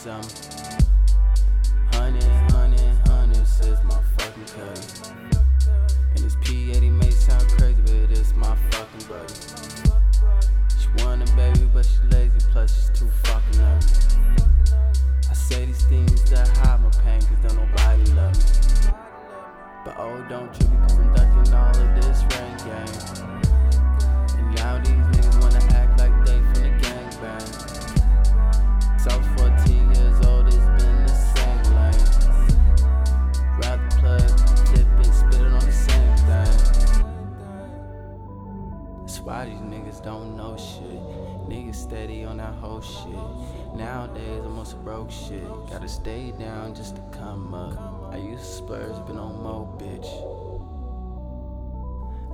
some. Honey, honey, honey, says my fucking cousin. And it's P80 lot of these niggas don't know shit. Niggas steady on that whole shit. Nowadays I'm on some broke shit. Gotta stay down just to come up. I used to splurge, but no more, bitch.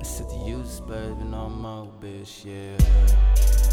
I said to use Spurs but no more, bitch, yeah.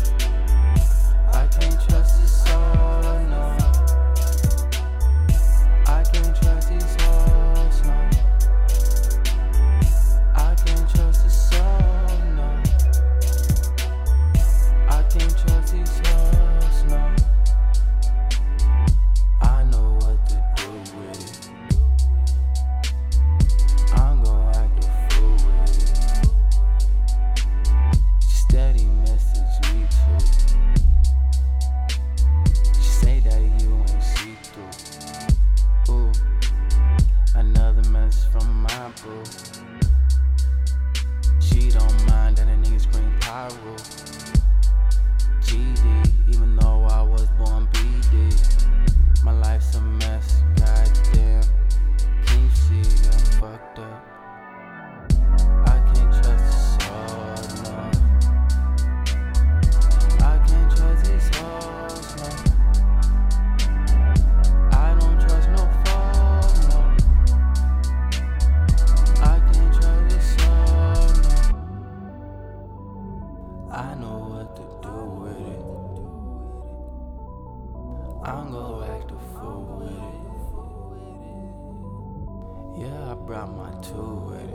I'm gonna act a fool with it. Yeah, I brought my tool with it.